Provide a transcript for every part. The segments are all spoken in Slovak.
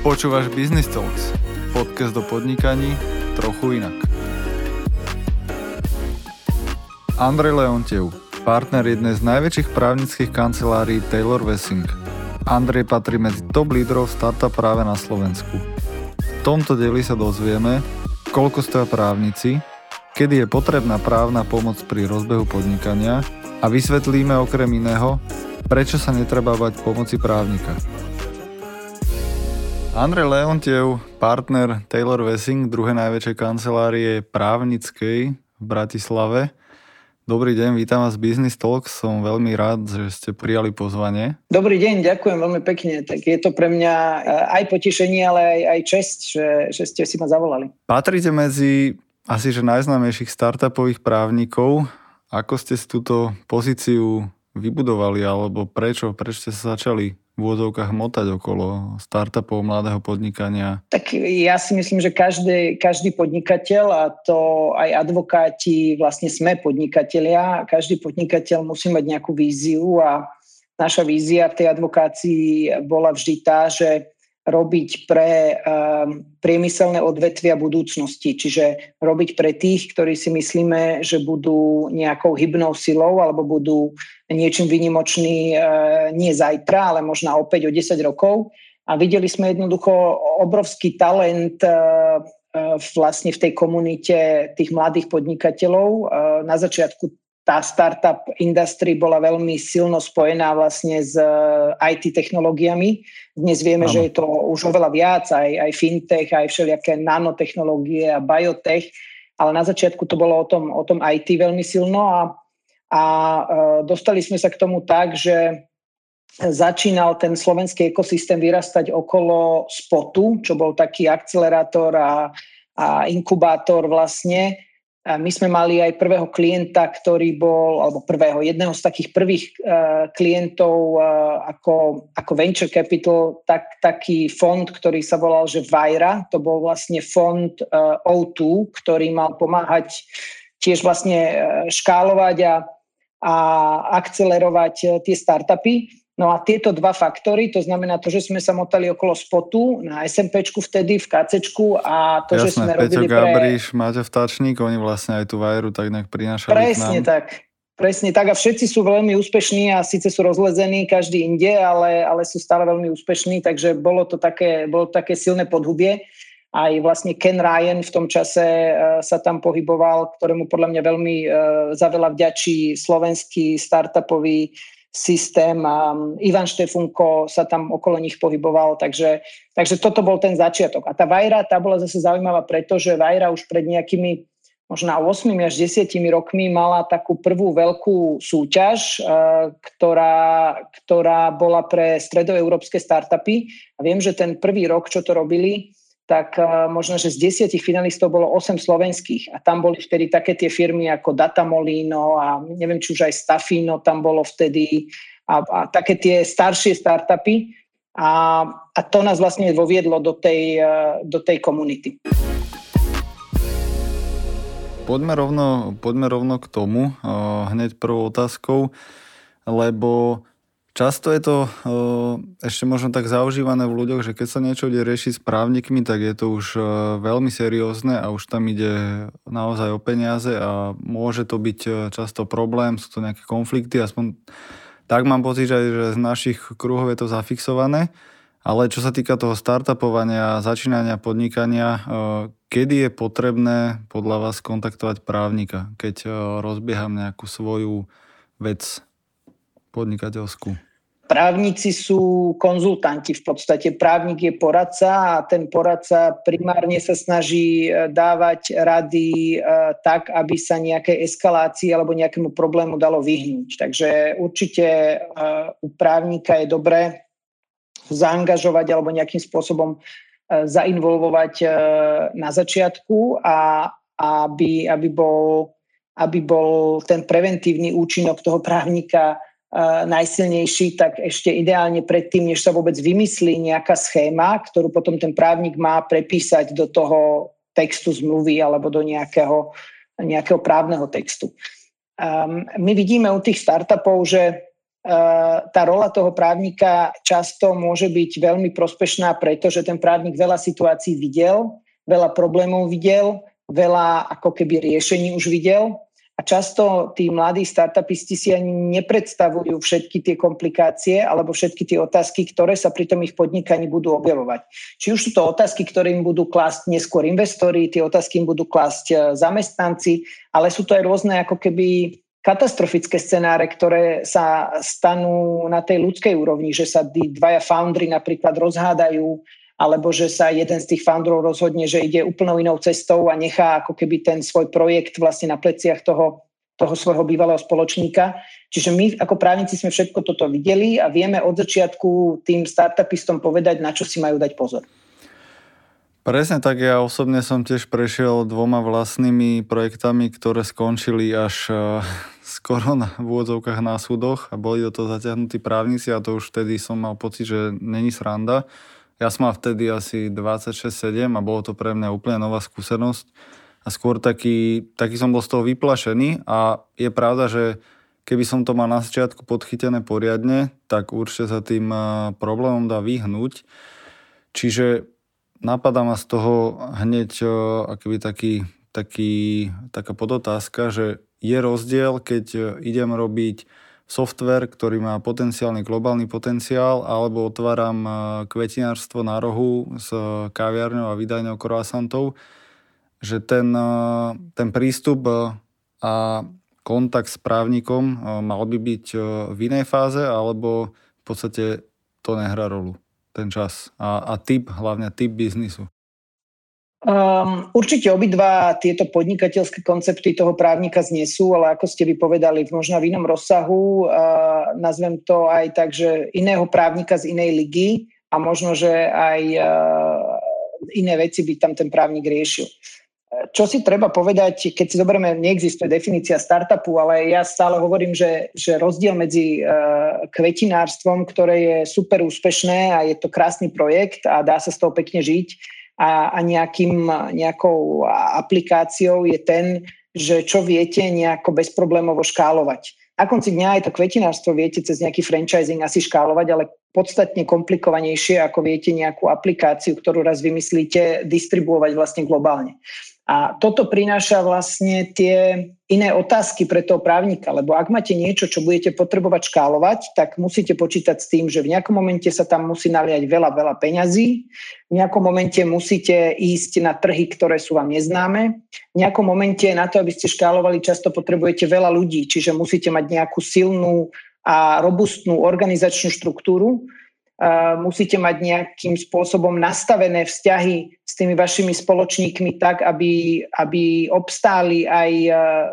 Počúvaš Business Talks, podcast o podnikaní trochu inak. Andrej Leontiev, partner jednej z najväčších právnických kancelárií Taylor Wessing. Andrej patrí medzi top lídrov startup práve na Slovensku. V tomto dieli sa dozvieme, koľko stoja právnici, kedy je potrebná právna pomoc pri rozbehu podnikania a vysvetlíme okrem iného, prečo sa netreba bať pomoci právnika. Andrej Leontiev, partner Taylor Wessing, druhej najväčšej kancelárie právnickej v Bratislave. Dobrý deň, vítam vás v Business Talk. Som veľmi rád, že ste prijali pozvanie. Dobrý deň, ďakujem veľmi pekne. Tak je to pre mňa eh, aj potešenie, ale aj, aj čest, že, že ste si ma zavolali. Patríte medzi asi že najznámejších startupových právnikov. Ako ste si túto pozíciu vybudovali, alebo prečo, prečo ste sa začali úvodzovkách motať okolo startupov, mladého podnikania? Tak ja si myslím, že každý, každý podnikateľ, a to aj advokáti vlastne sme podnikatelia, každý podnikateľ musí mať nejakú víziu a naša vízia v tej advokácii bola vždy tá, že robiť pre um, priemyselné odvetvia budúcnosti, čiže robiť pre tých, ktorí si myslíme, že budú nejakou hybnou silou alebo budú niečím vynimočný uh, nie zajtra, ale možno opäť o 10 rokov. A videli sme jednoducho obrovský talent uh, vlastne v tej komunite tých mladých podnikateľov. Na začiatku tá startup industry bola veľmi silno spojená vlastne s eh, IT technológiami. Dnes vieme, Áno. že je to už oveľa viac, aj, aj fintech, aj všelijaké nanotechnológie a biotech, ale na začiatku to bolo o tom, o tom IT veľmi silno a, a eh, dostali sme sa k tomu tak, že začínal ten slovenský ekosystém vyrastať okolo spotu, čo bol taký akcelerátor a, a inkubátor vlastne, my sme mali aj prvého klienta, ktorý bol, alebo prvého, jedného z takých prvých uh, klientov uh, ako, ako venture capital, tak, taký fond, ktorý sa volal, že Vaira, to bol vlastne fond uh, O2, ktorý mal pomáhať tiež vlastne škálovať a, a akcelerovať tie startupy. No a tieto dva faktory, to znamená to, že sme sa motali okolo spotu na SMPčku vtedy, v KCčku a to, Jasné, že sme Peťo robili Gabriš, pre... Máte vtáčnik, oni vlastne aj tú vajeru tak nejak prinášali Presne tak. Presne tak a všetci sú veľmi úspešní a síce sú rozlezení každý inde, ale, ale sú stále veľmi úspešní, takže bolo to také, bolo to také silné podhubie. Aj vlastne Ken Ryan v tom čase uh, sa tam pohyboval, ktorému podľa mňa veľmi uh, za veľa vďačí slovenský startupový systém Ivan Štefunko sa tam okolo nich pohyboval, takže, takže toto bol ten začiatok. A tá Vajra, tá bola zase zaujímavá, pretože Vajra už pred nejakými možno 8 až 10 rokmi mala takú prvú veľkú súťaž, ktorá, ktorá bola pre stredoeurópske startupy. A viem, že ten prvý rok, čo to robili, tak možno, že z desiatich finalistov bolo 8 slovenských a tam boli vtedy také tie firmy ako Datamolino a neviem, či už aj Stafino tam bolo vtedy a, a také tie staršie startupy a, a to nás vlastne voviedlo do tej, do tej komunity. Poďme rovno, poďme rovno k tomu, hneď prvou otázkou, lebo Často je to ešte možno tak zaužívané v ľuďoch, že keď sa niečo ide riešiť s právnikmi, tak je to už veľmi seriózne a už tam ide naozaj o peniaze a môže to byť často problém, sú to nejaké konflikty, aspoň tak mám pocit, že z našich kruhov je to zafixované. Ale čo sa týka toho startupovania, začínania podnikania, kedy je potrebné podľa vás kontaktovať právnika, keď rozbieham nejakú svoju vec podnikateľskú? Právnici sú konzultanti v podstate. Právnik je poradca a ten poradca primárne sa snaží e, dávať rady e, tak, aby sa nejakej eskalácii alebo nejakému problému dalo vyhnúť. Takže určite e, u právnika je dobré zaangažovať alebo nejakým spôsobom zainvolvovať na začiatku a aby, aby, bol, aby bol ten preventívny účinok toho právnika najsilnejší, tak ešte ideálne predtým, než sa vôbec vymyslí nejaká schéma, ktorú potom ten právnik má prepísať do toho textu zmluvy alebo do nejakého, nejakého právneho textu. Um, my vidíme u tých startupov, že tá rola toho právnika často môže byť veľmi prospešná, pretože ten právnik veľa situácií videl, veľa problémov videl, veľa ako keby riešení už videl a často tí mladí startupisti si ani nepredstavujú všetky tie komplikácie alebo všetky tie otázky, ktoré sa pri tom ich podnikaní budú objavovať. Či už sú to otázky, ktoré im budú klásť neskôr investori, tie otázky im budú klásť e, zamestnanci, ale sú to aj rôzne ako keby katastrofické scenáre, ktoré sa stanú na tej ľudskej úrovni, že sa dvaja foundry napríklad rozhádajú, alebo že sa jeden z tých founderov rozhodne, že ide úplnou inou cestou a nechá ako keby ten svoj projekt vlastne na pleciach toho, toho svojho bývalého spoločníka. Čiže my ako právnici sme všetko toto videli a vieme od začiatku tým startupistom povedať, na čo si majú dať pozor. Presne tak, ja osobne som tiež prešiel dvoma vlastnými projektami, ktoré skončili až uh, skoro na, v úvodzovkách na súdoch a boli do toho zatiahnutí právnici a to už vtedy som mal pocit, že není sranda. Ja som mal vtedy asi 26-7 a bolo to pre mňa úplne nová skúsenosť. A skôr taký, taký som bol z toho vyplašený a je pravda, že keby som to mal na začiatku podchytené poriadne, tak určite sa tým problémom dá vyhnúť. Čiže napadá ma z toho hneď akoby taký, taký, taká podotázka, že je rozdiel, keď idem robiť software, ktorý má potenciálny globálny potenciál, alebo otváram e, kvetinárstvo na rohu s kaviarňou a vydajnou croissantov, že ten, e, ten prístup e, a kontakt s právnikom mal by byť v inej fáze, alebo v podstate to nehrá rolu, ten čas. A, a typ, hlavne typ biznisu. Um, určite obidva tieto podnikateľské koncepty toho právnika znesú, ale ako ste vypovedali, možno v inom rozsahu, uh, nazvem to aj tak, že iného právnika z inej ligy a možno, že aj uh, iné veci by tam ten právnik riešil. Čo si treba povedať, keď si zoberieme, neexistuje definícia startupu, ale ja stále hovorím, že, že rozdiel medzi uh, kvetinárstvom, ktoré je super úspešné a je to krásny projekt a dá sa z toho pekne žiť, a, a nejakým, nejakou aplikáciou je ten, že čo viete nejako bezproblémovo škálovať. Na konci dňa aj to kvetinárstvo viete cez nejaký franchising asi škálovať, ale podstatne komplikovanejšie, ako viete nejakú aplikáciu, ktorú raz vymyslíte, distribuovať vlastne globálne. A toto prináša vlastne tie iné otázky pre toho právnika, lebo ak máte niečo, čo budete potrebovať škálovať, tak musíte počítať s tým, že v nejakom momente sa tam musí naliať veľa, veľa peňazí, v nejakom momente musíte ísť na trhy, ktoré sú vám neznáme, v nejakom momente na to, aby ste škálovali, často potrebujete veľa ľudí, čiže musíte mať nejakú silnú a robustnú organizačnú štruktúru, musíte mať nejakým spôsobom nastavené vzťahy s tými vašimi spoločníkmi tak, aby, aby obstáli aj e,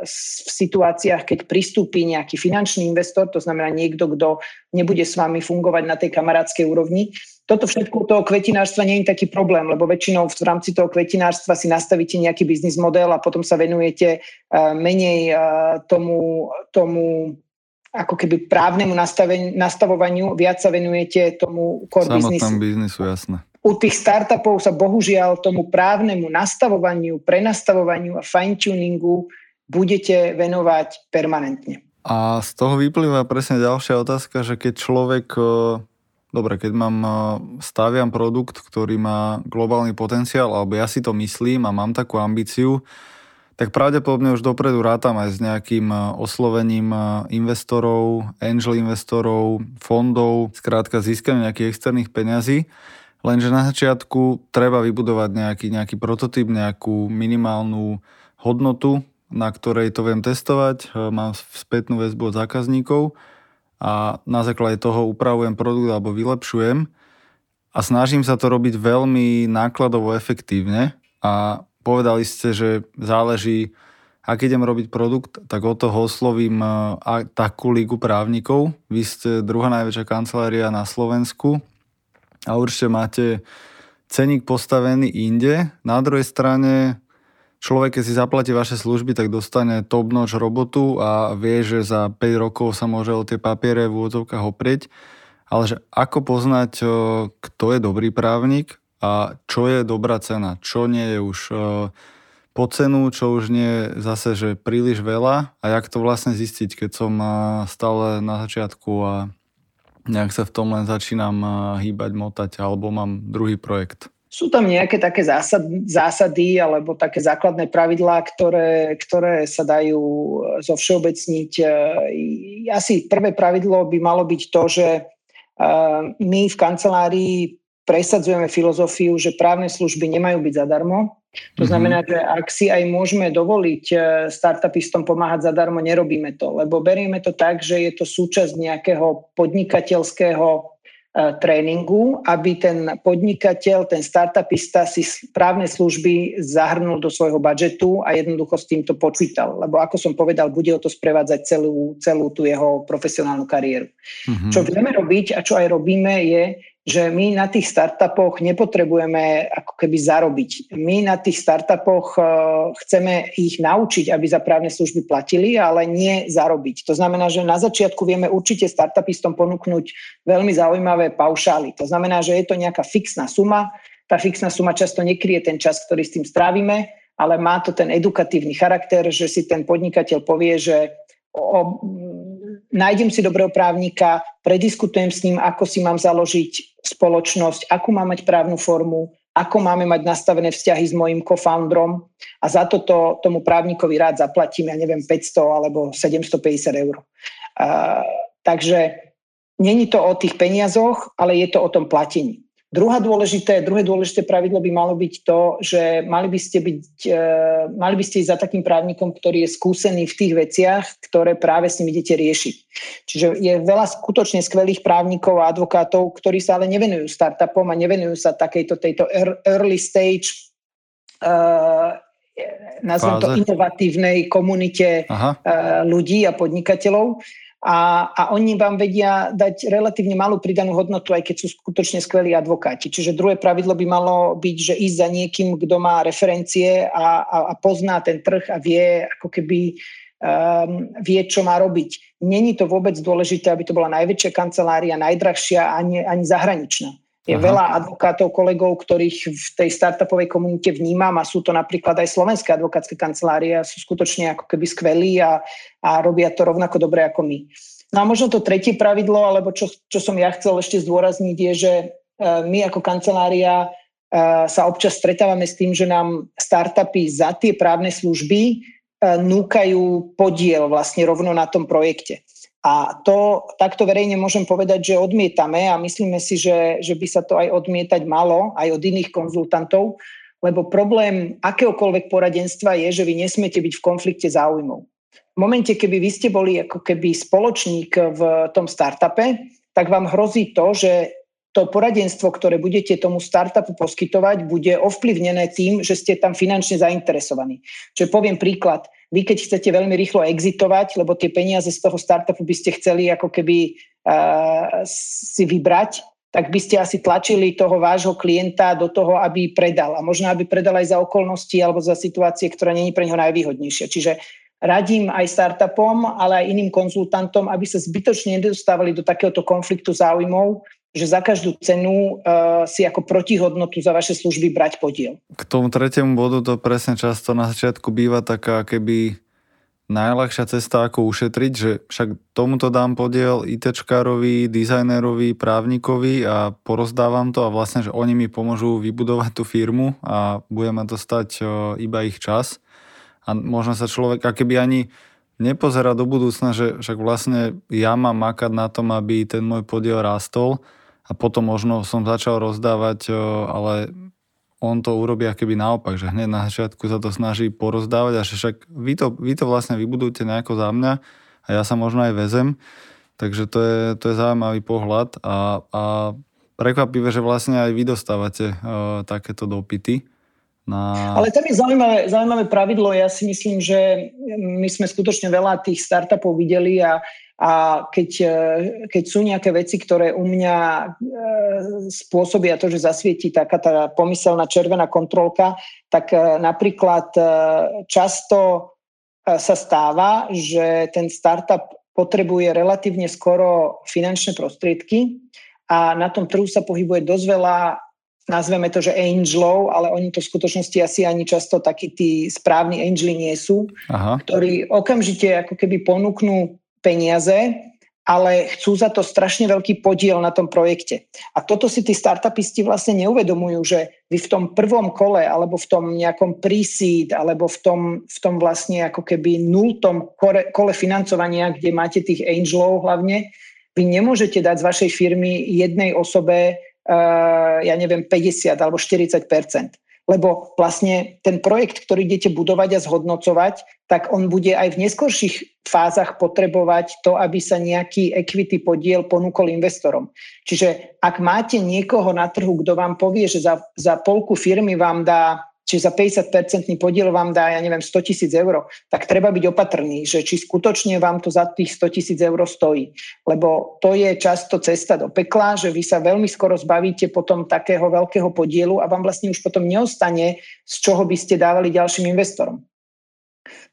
v situáciách, keď pristúpi nejaký finančný investor, to znamená niekto, kto nebude s vami fungovať na tej kamarádskej úrovni. Toto všetko toho kvetinárstva nie je taký problém, lebo väčšinou v rámci toho kvetinárstva si nastavíte nejaký biznis model a potom sa venujete e, menej e, tomu, tomu ako keby právnemu nastavovaniu, viac sa venujete tomu core Samotnom biznisu, jasné. U tých startupov sa bohužiaľ tomu právnemu nastavovaniu, prenastavovaniu a fine-tuningu budete venovať permanentne. A z toho vyplýva presne ďalšia otázka, že keď človek, e, dobre, keď mám, e, staviam produkt, ktorý má globálny potenciál, alebo ja si to myslím a mám takú ambíciu, tak pravdepodobne už dopredu rátam aj s nejakým e, oslovením e, investorov, angel investorov, fondov, skrátka získanie nejakých externých peňazí. Lenže na začiatku treba vybudovať nejaký, nejaký prototyp, nejakú minimálnu hodnotu, na ktorej to viem testovať, e, mám spätnú väzbu od zákazníkov a na základe toho upravujem produkt alebo vylepšujem a snažím sa to robiť veľmi nákladovo efektívne a Povedali ste, že záleží, ak idem robiť produkt, tak o toho oslovím e, takú lígu právnikov. Vy ste druhá najväčšia kancelária na Slovensku a určite máte ceník postavený inde. Na druhej strane človek, keď si zaplatí vaše služby, tak dostane top notch robotu a vie, že za 5 rokov sa môže o tie papiere v úvodzovkách oprieť. Ale že ako poznať, e, kto je dobrý právnik a čo je dobrá cena, čo nie je už uh, po cenu, čo už nie zase, že príliš veľa a jak to vlastne zistiť, keď som stále na začiatku a nejak sa v tom len začínam hýbať, motať alebo mám druhý projekt. Sú tam nejaké také zásad, zásady alebo také základné pravidlá, ktoré, ktoré sa dajú zovšeobecniť. Asi prvé pravidlo by malo byť to, že my v kancelárii presadzujeme filozofiu, že právne služby nemajú byť zadarmo. To mhm. znamená, že ak si aj môžeme dovoliť e, startupistom pomáhať zadarmo, nerobíme to, lebo berieme to tak, že je to súčasť nejakého podnikateľského E, tréningu, aby ten podnikateľ, ten startupista si právne služby zahrnul do svojho budžetu a jednoducho s týmto počítal. Lebo ako som povedal, bude o to sprevádzať celú, celú tú jeho profesionálnu kariéru. Mm-hmm. Čo vieme robiť a čo aj robíme je, že my na tých startupoch nepotrebujeme ako keby zarobiť. My na tých startupoch e, chceme ich naučiť, aby za právne služby platili, ale nie zarobiť. To znamená, že na začiatku vieme určite startupistom ponúknuť veľmi zaujímavé paušály. To znamená, že je to nejaká fixná suma. Tá fixná suma často nekrie ten čas, ktorý s tým strávime, ale má to ten edukatívny charakter, že si ten podnikateľ povie, že nájdem si dobrého právnika, prediskutujem s ním, ako si mám založiť spoločnosť, akú má mať právnu formu, ako máme mať nastavené vzťahy s mojim co-founderom a za toto tomu právnikovi rád zaplatím, ja neviem, 500 alebo 750 eur. Uh, takže není to o tých peniazoch, ale je to o tom platení. Druhá dôležité, druhé dôležité pravidlo by malo byť to, že mali by ste, byť, e, mali by ste ísť za takým právnikom, ktorý je skúsený v tých veciach, ktoré práve s nimi idete riešiť. Čiže je veľa skutočne skvelých právnikov a advokátov, ktorí sa ale nevenujú startupom a nevenujú sa takejto tejto early stage uh, nazvem to inovatívnej komunite uh, ľudí a podnikateľov a, a oni vám vedia dať relatívne malú pridanú hodnotu, aj keď sú skutočne skvelí advokáti. Čiže druhé pravidlo by malo byť, že ísť za niekým, kto má referencie a, a, a pozná ten trh a vie ako keby um, vie, čo má robiť. Není to vôbec dôležité, aby to bola najväčšia kancelária, najdrahšia ani, ani zahraničná. Je Aha. veľa advokátov, kolegov, ktorých v tej startupovej komunite vnímam a sú to napríklad aj slovenské advokátske kancelárie a sú skutočne ako keby skvelí a, a robia to rovnako dobre ako my. No a možno to tretie pravidlo, alebo čo, čo som ja chcel ešte zdôrazniť, je, že e, my ako kancelária e, sa občas stretávame s tým, že nám startupy za tie právne služby e, núkajú podiel vlastne rovno na tom projekte. A to takto verejne môžem povedať, že odmietame a myslíme si, že, že by sa to aj odmietať malo, aj od iných konzultantov, lebo problém akéhokoľvek poradenstva je, že vy nesmiete byť v konflikte záujmov. V momente, keby vy ste boli ako keby spoločník v tom startupe, tak vám hrozí to, že to poradenstvo, ktoré budete tomu startupu poskytovať, bude ovplyvnené tým, že ste tam finančne zainteresovaní. Čiže poviem príklad vy keď chcete veľmi rýchlo exitovať, lebo tie peniaze z toho startupu by ste chceli ako keby uh, si vybrať, tak by ste asi tlačili toho vášho klienta do toho, aby predal. A možno, aby predal aj za okolnosti alebo za situácie, ktorá není pre neho najvýhodnejšia. Čiže radím aj startupom, ale aj iným konzultantom, aby sa zbytočne nedostávali do takéhoto konfliktu záujmov, že za každú cenu uh, si ako protihodnotu za vaše služby brať podiel. K tomu tretiemu bodu to presne často na začiatku býva taká keby najľahšia cesta, ako ušetriť, že však tomuto dám podiel ITčkárovi, dizajnerovi, právnikovi a porozdávam to a vlastne, že oni mi pomôžu vybudovať tú firmu a bude ma to stať uh, iba ich čas. A možno sa človek, keby ani nepozerá do budúcna, že však vlastne ja mám makať na tom, aby ten môj podiel rástol, a potom možno som začal rozdávať, ale on to urobí keby naopak, že hneď na začiatku sa to snaží porozdávať a že však vy to, vy to vlastne vybudujte nejako za mňa a ja sa možno aj vezem. Takže to je, to je zaujímavý pohľad a, a prekvapivé, že vlastne aj vy dostávate uh, takéto dopity. Na... Ale tam je zaujímavé, zaujímavé pravidlo. Ja si myslím, že my sme skutočne veľa tých startupov videli a a keď, e, keď sú nejaké veci, ktoré u mňa e, spôsobia to, že zasvieti taká tá pomyselná červená kontrolka, tak e, napríklad často sa stáva, že ten startup potrebuje relatívne skoro finančné prostriedky a na tom trhu sa pohybuje dosť veľa nazveme to, že angelov, ale oni to v skutočnosti asi ani často takí tí správni angeli nie sú, Aha. ktorí okamžite ako keby ponúknú peniaze, ale chcú za to strašne veľký podiel na tom projekte. A toto si tí startupisti vlastne neuvedomujú, že vy v tom prvom kole, alebo v tom nejakom pre-seed, alebo v tom, v tom vlastne ako keby nultom kole, kole financovania, kde máte tých angelov hlavne, vy nemôžete dať z vašej firmy jednej osobe ja neviem, 50 alebo 40% lebo vlastne ten projekt, ktorý idete budovať a zhodnocovať, tak on bude aj v neskorších fázach potrebovať to, aby sa nejaký equity podiel ponúkol investorom. Čiže ak máte niekoho na trhu, kto vám povie, že za, za polku firmy vám dá či za 50-percentný podiel vám dá, ja neviem, 100 tisíc eur, tak treba byť opatrný, že či skutočne vám to za tých 100 tisíc eur stojí. Lebo to je často cesta do pekla, že vy sa veľmi skoro zbavíte potom takého veľkého podielu a vám vlastne už potom neostane, z čoho by ste dávali ďalším investorom.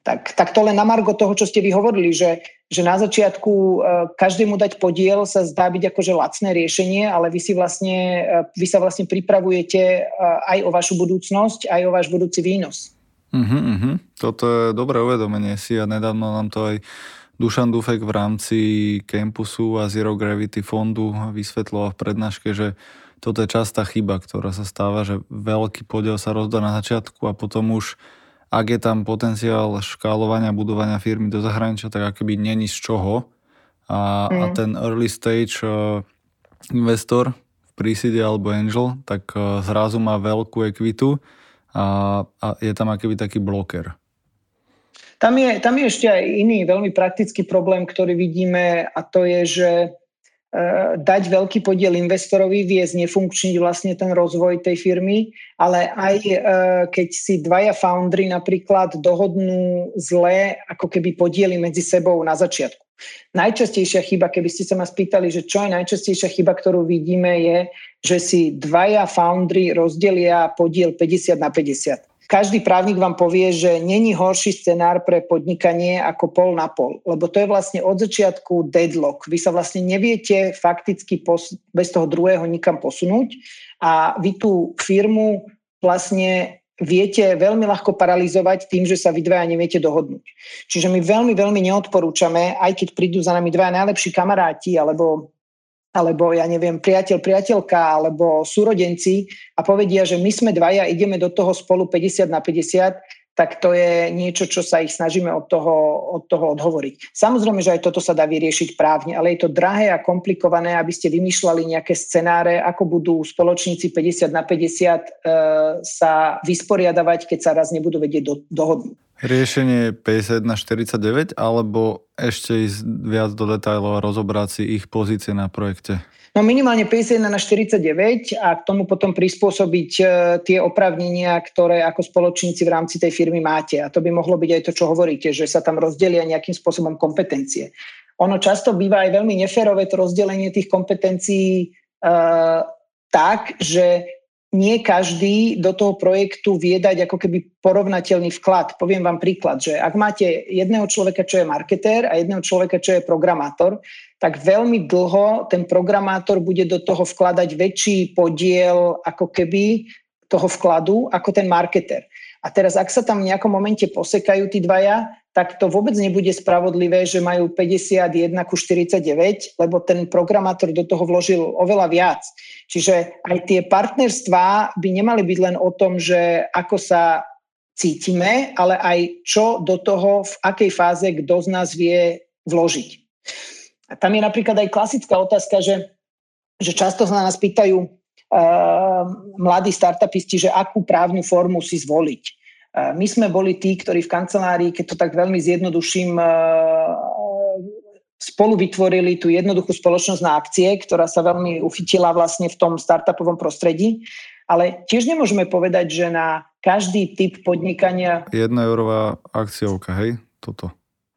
Tak, tak to len na margo toho, čo ste vy hovorili, že, že na začiatku e, každému dať podiel sa zdá byť akože lacné riešenie, ale vy, si vlastne, e, vy sa vlastne pripravujete e, aj o vašu budúcnosť, aj o váš budúci výnos. Uh-huh, uh-huh. Toto je dobré uvedomenie si a nedávno nám to aj Dušan Dufek v rámci campusu a Zero Gravity fondu vysvetloval v prednáške, že toto je častá chyba, ktorá sa stáva, že veľký podiel sa rozdá na začiatku a potom už ak je tam potenciál škálovania, budovania firmy do zahraničia, tak akoby není z čoho. A, mm. a ten early stage uh, investor v príside alebo angel, tak uh, zrazu má veľkú ekvitu a, a je tam akoby taký bloker. Tam je, tam je ešte aj iný veľmi praktický problém, ktorý vidíme a to je, že dať veľký podiel investorovi, viesť nefunkčniť vlastne ten rozvoj tej firmy, ale aj eh, keď si dvaja foundry napríklad dohodnú zlé ako keby podiely medzi sebou na začiatku. Najčastejšia chyba, keby ste sa ma spýtali, že čo je najčastejšia chyba, ktorú vidíme, je, že si dvaja foundry rozdelia podiel 50 na 50 každý právnik vám povie, že není horší scenár pre podnikanie ako pol na pol, lebo to je vlastne od začiatku deadlock. Vy sa vlastne neviete fakticky pos- bez toho druhého nikam posunúť a vy tú firmu vlastne viete veľmi ľahko paralizovať tým, že sa vy dvaja neviete dohodnúť. Čiže my veľmi, veľmi neodporúčame, aj keď prídu za nami dvaja najlepší kamaráti alebo alebo ja neviem, priateľ, priateľka, alebo súrodenci a povedia, že my sme dvaja, ideme do toho spolu 50 na 50, tak to je niečo, čo sa ich snažíme od toho, od toho odhovoriť. Samozrejme, že aj toto sa dá vyriešiť právne, ale je to drahé a komplikované, aby ste vymýšľali nejaké scenáre, ako budú spoločníci 50 na 50 e, sa vysporiadavať, keď sa raz nebudú vedieť do, dohodnúť. Riešenie je 50 na 49 alebo ešte ísť viac do detajlov a rozobrať si ich pozície na projekte? No minimálne 51 na 49 a k tomu potom prispôsobiť e, tie opravnenia, ktoré ako spoločníci v rámci tej firmy máte. A to by mohlo byť aj to, čo hovoríte, že sa tam rozdelia nejakým spôsobom kompetencie. Ono často býva aj veľmi neférové to rozdelenie tých kompetencií uh, tak, že nie každý do toho projektu vie dať ako keby porovnateľný vklad. Poviem vám príklad, že ak máte jedného človeka, čo je marketér a jedného človeka, čo je programátor, tak veľmi dlho ten programátor bude do toho vkladať väčší podiel ako keby toho vkladu ako ten marketer. A teraz, ak sa tam v nejakom momente posekajú tí dvaja, tak to vôbec nebude spravodlivé, že majú 51 ku 49, lebo ten programátor do toho vložil oveľa viac. Čiže aj tie partnerstvá by nemali byť len o tom, že ako sa cítime, ale aj čo do toho, v akej fáze kto z nás vie vložiť. A tam je napríklad aj klasická otázka, že, že často sa nás pýtajú mladí startupisti, že akú právnu formu si zvoliť. My sme boli tí, ktorí v kancelárii, keď to tak veľmi zjednoduším, e, spolu vytvorili tú jednoduchú spoločnosť na akcie, ktorá sa veľmi uchytila vlastne v tom startupovom prostredí. Ale tiež nemôžeme povedať, že na každý typ podnikania... Jedna eurová akciovka, hej? Toto.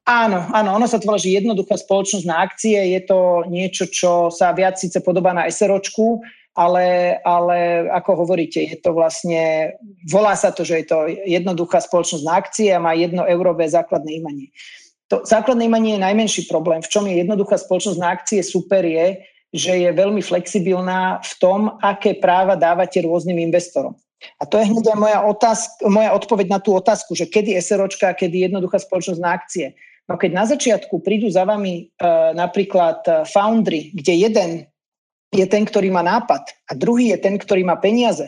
Áno, áno, ono sa to volá, že jednoduchá spoločnosť na akcie. Je to niečo, čo sa viac síce podobá na SROčku, ale, ale ako hovoríte, je to vlastne, volá sa to, že je to jednoduchá spoločnosť na akcie a má jedno eurové základné imanie. To základné imanie je najmenší problém. V čom je jednoduchá spoločnosť na akcie super je, že je veľmi flexibilná v tom, aké práva dávate rôznym investorom. A to je hneď aj moja, otázka, moja odpoveď na tú otázku, že kedy SROčka kedy jednoduchá spoločnosť na akcie. No keď na začiatku prídu za vami uh, napríklad uh, foundry, kde jeden je ten, ktorý má nápad a druhý je ten, ktorý má peniaze,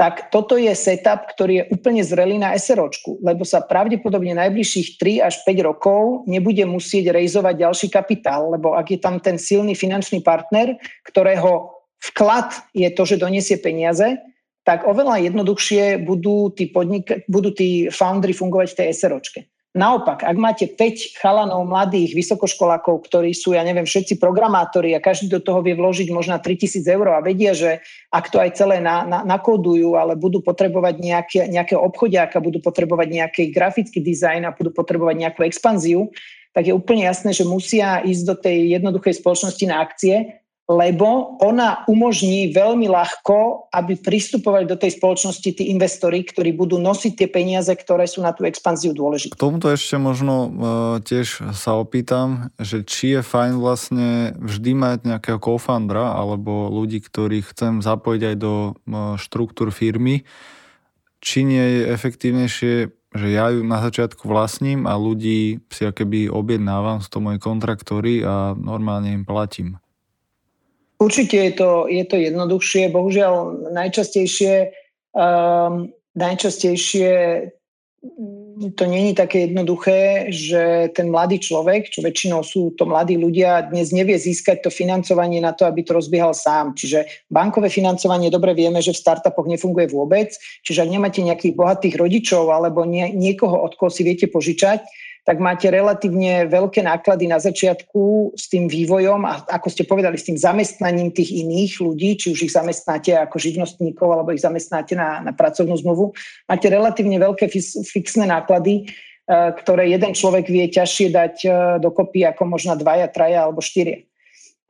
tak toto je setup, ktorý je úplne zrelý na SROčku, lebo sa pravdepodobne najbližších 3 až 5 rokov nebude musieť rejzovať ďalší kapitál, lebo ak je tam ten silný finančný partner, ktorého vklad je to, že donesie peniaze, tak oveľa jednoduchšie budú tí, podnik- budú tí foundry fungovať v tej SROčke. Naopak, ak máte 5 chalanov mladých vysokoškolákov, ktorí sú, ja neviem, všetci programátori a každý do toho vie vložiť možno 3000 eur a vedia, že ak to aj celé na, na, nakódujú, ale budú potrebovať nejaké, nejakého obchodiaka, budú potrebovať nejaký grafický dizajn a budú potrebovať nejakú expanziu, tak je úplne jasné, že musia ísť do tej jednoduchej spoločnosti na akcie lebo ona umožní veľmi ľahko, aby pristupovali do tej spoločnosti tí investori, ktorí budú nosiť tie peniaze, ktoré sú na tú expanziu dôležité. K tomuto ešte možno uh, tiež sa opýtam, že či je fajn vlastne vždy mať nejakého co-foundera alebo ľudí, ktorých chcem zapojiť aj do uh, štruktúr firmy, či nie je efektívnejšie že ja ju na začiatku vlastním a ľudí si akéby objednávam, z to moje kontraktory a normálne im platím. Určite je to, je to jednoduchšie. Bohužiaľ najčastejšie, um, najčastejšie to není také jednoduché, že ten mladý človek, čo väčšinou sú to mladí ľudia, dnes nevie získať to financovanie na to, aby to rozbiehal sám. Čiže bankové financovanie, dobre vieme, že v startupoch nefunguje vôbec. Čiže ak nemáte nejakých bohatých rodičov alebo nie, niekoho, od koho si viete požičať, tak máte relatívne veľké náklady na začiatku s tým vývojom a ako ste povedali, s tým zamestnaním tých iných ľudí, či už ich zamestnáte ako živnostníkov alebo ich zamestnáte na, na pracovnú zmluvu. Máte relatívne veľké fixné náklady, e, ktoré jeden človek vie ťažšie dať e, dokopy ako možno dvaja, traja alebo štyria.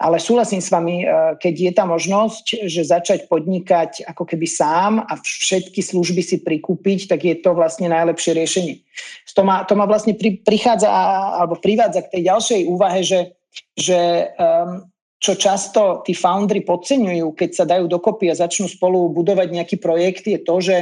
Ale súhlasím s vami, e, keď je tá možnosť, že začať podnikať ako keby sám a všetky služby si prikúpiť, tak je to vlastne najlepšie riešenie. To ma, to ma vlastne pri, prichádza alebo privádza k tej ďalšej úvahe, že, že um, čo často tí foundry podceňujú, keď sa dajú dokopy a začnú spolu budovať nejaký projekt, je to, že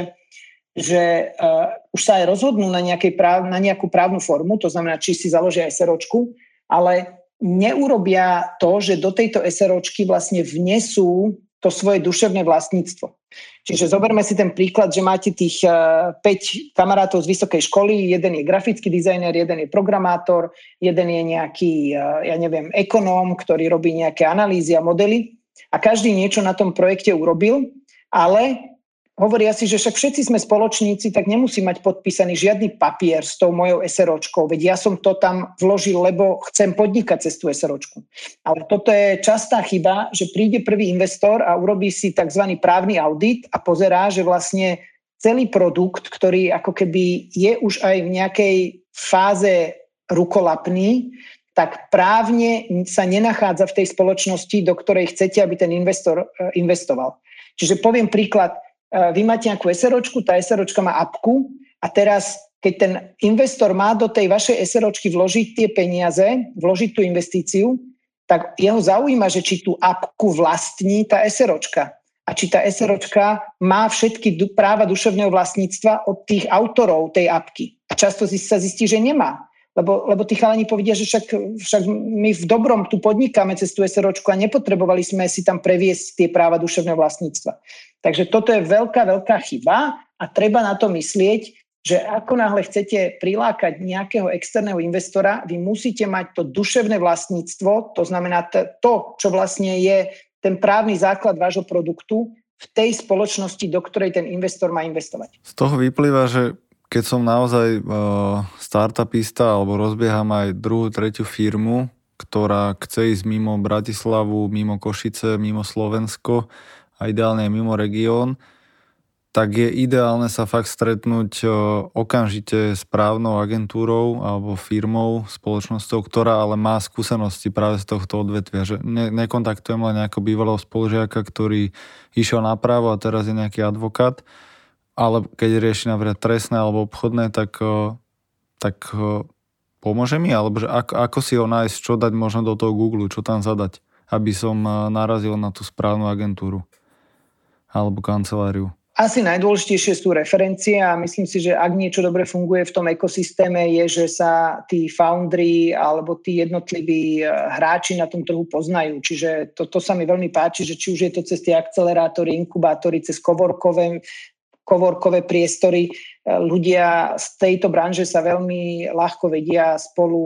že uh, už sa aj rozhodnú na, práv, na nejakú právnu formu, to znamená, či si založia aj seročku, ale neurobia to, že do tejto SROčky vlastne vnesú to svoje duševné vlastníctvo. Čiže zoberme si ten príklad, že máte tých 5 eh, kamarátov z vysokej školy, jeden je grafický dizajner, jeden je programátor, jeden je nejaký, eh, ja neviem, ekonóm, ktorý robí nejaké analýzy a modely a každý niečo na tom projekte urobil, ale hovoria si, že však všetci sme spoločníci, tak nemusí mať podpísaný žiadny papier s tou mojou SROčkou, veď ja som to tam vložil, lebo chcem podnikať cez tú SROčku. Ale toto je častá chyba, že príde prvý investor a urobí si tzv. právny audit a pozerá, že vlastne celý produkt, ktorý ako keby je už aj v nejakej fáze rukolapný, tak právne sa nenachádza v tej spoločnosti, do ktorej chcete, aby ten investor e, investoval. Čiže poviem príklad, vy máte nejakú SROčku, tá SROčka má apku a teraz keď ten investor má do tej vašej SROčky vložiť tie peniaze, vložiť tú investíciu, tak jeho zaujíma, že či tú apku vlastní tá SROčka a či tá SROčka má všetky práva duševného vlastníctva od tých autorov tej apky. A často sa zistí, že nemá. Lebo, lebo tí chalani povedia, že však, však my v dobrom tu podnikáme cez tú SROčku a nepotrebovali sme si tam previesť tie práva duševného vlastníctva. Takže toto je veľká, veľká chyba a treba na to myslieť, že ako náhle chcete prilákať nejakého externého investora, vy musíte mať to duševné vlastníctvo, to znamená to, čo vlastne je ten právny základ vášho produktu v tej spoločnosti, do ktorej ten investor má investovať. Z toho vyplýva, že keď som naozaj uh, startupista alebo rozbieham aj druhú, tretiu firmu, ktorá chce ísť mimo Bratislavu, mimo Košice, mimo Slovensko a ideálne mimo región, tak je ideálne sa fakt stretnúť okamžite s právnou agentúrou alebo firmou, spoločnosťou, ktorá ale má skúsenosti práve z tohto odvetvia. Že ne, nekontaktujem len nejakého bývalého spolužiaka, ktorý išiel na právo a teraz je nejaký advokát, ale keď rieši napríklad trestné alebo obchodné, tak, tak pomôže mi? Alebo že ako, ako si ho nájsť, čo dať možno do toho Google, čo tam zadať? aby som narazil na tú správnu agentúru alebo kanceláriu? Asi najdôležitejšie sú referencie a myslím si, že ak niečo dobre funguje v tom ekosystéme je, že sa tí foundry alebo tí jednotliví hráči na tom trhu poznajú. Čiže to, to sa mi veľmi páči, že či už je to cez tie akcelerátory, inkubátory, cez kovorkové kovorkové priestory. E, ľudia z tejto branže sa veľmi ľahko vedia spolu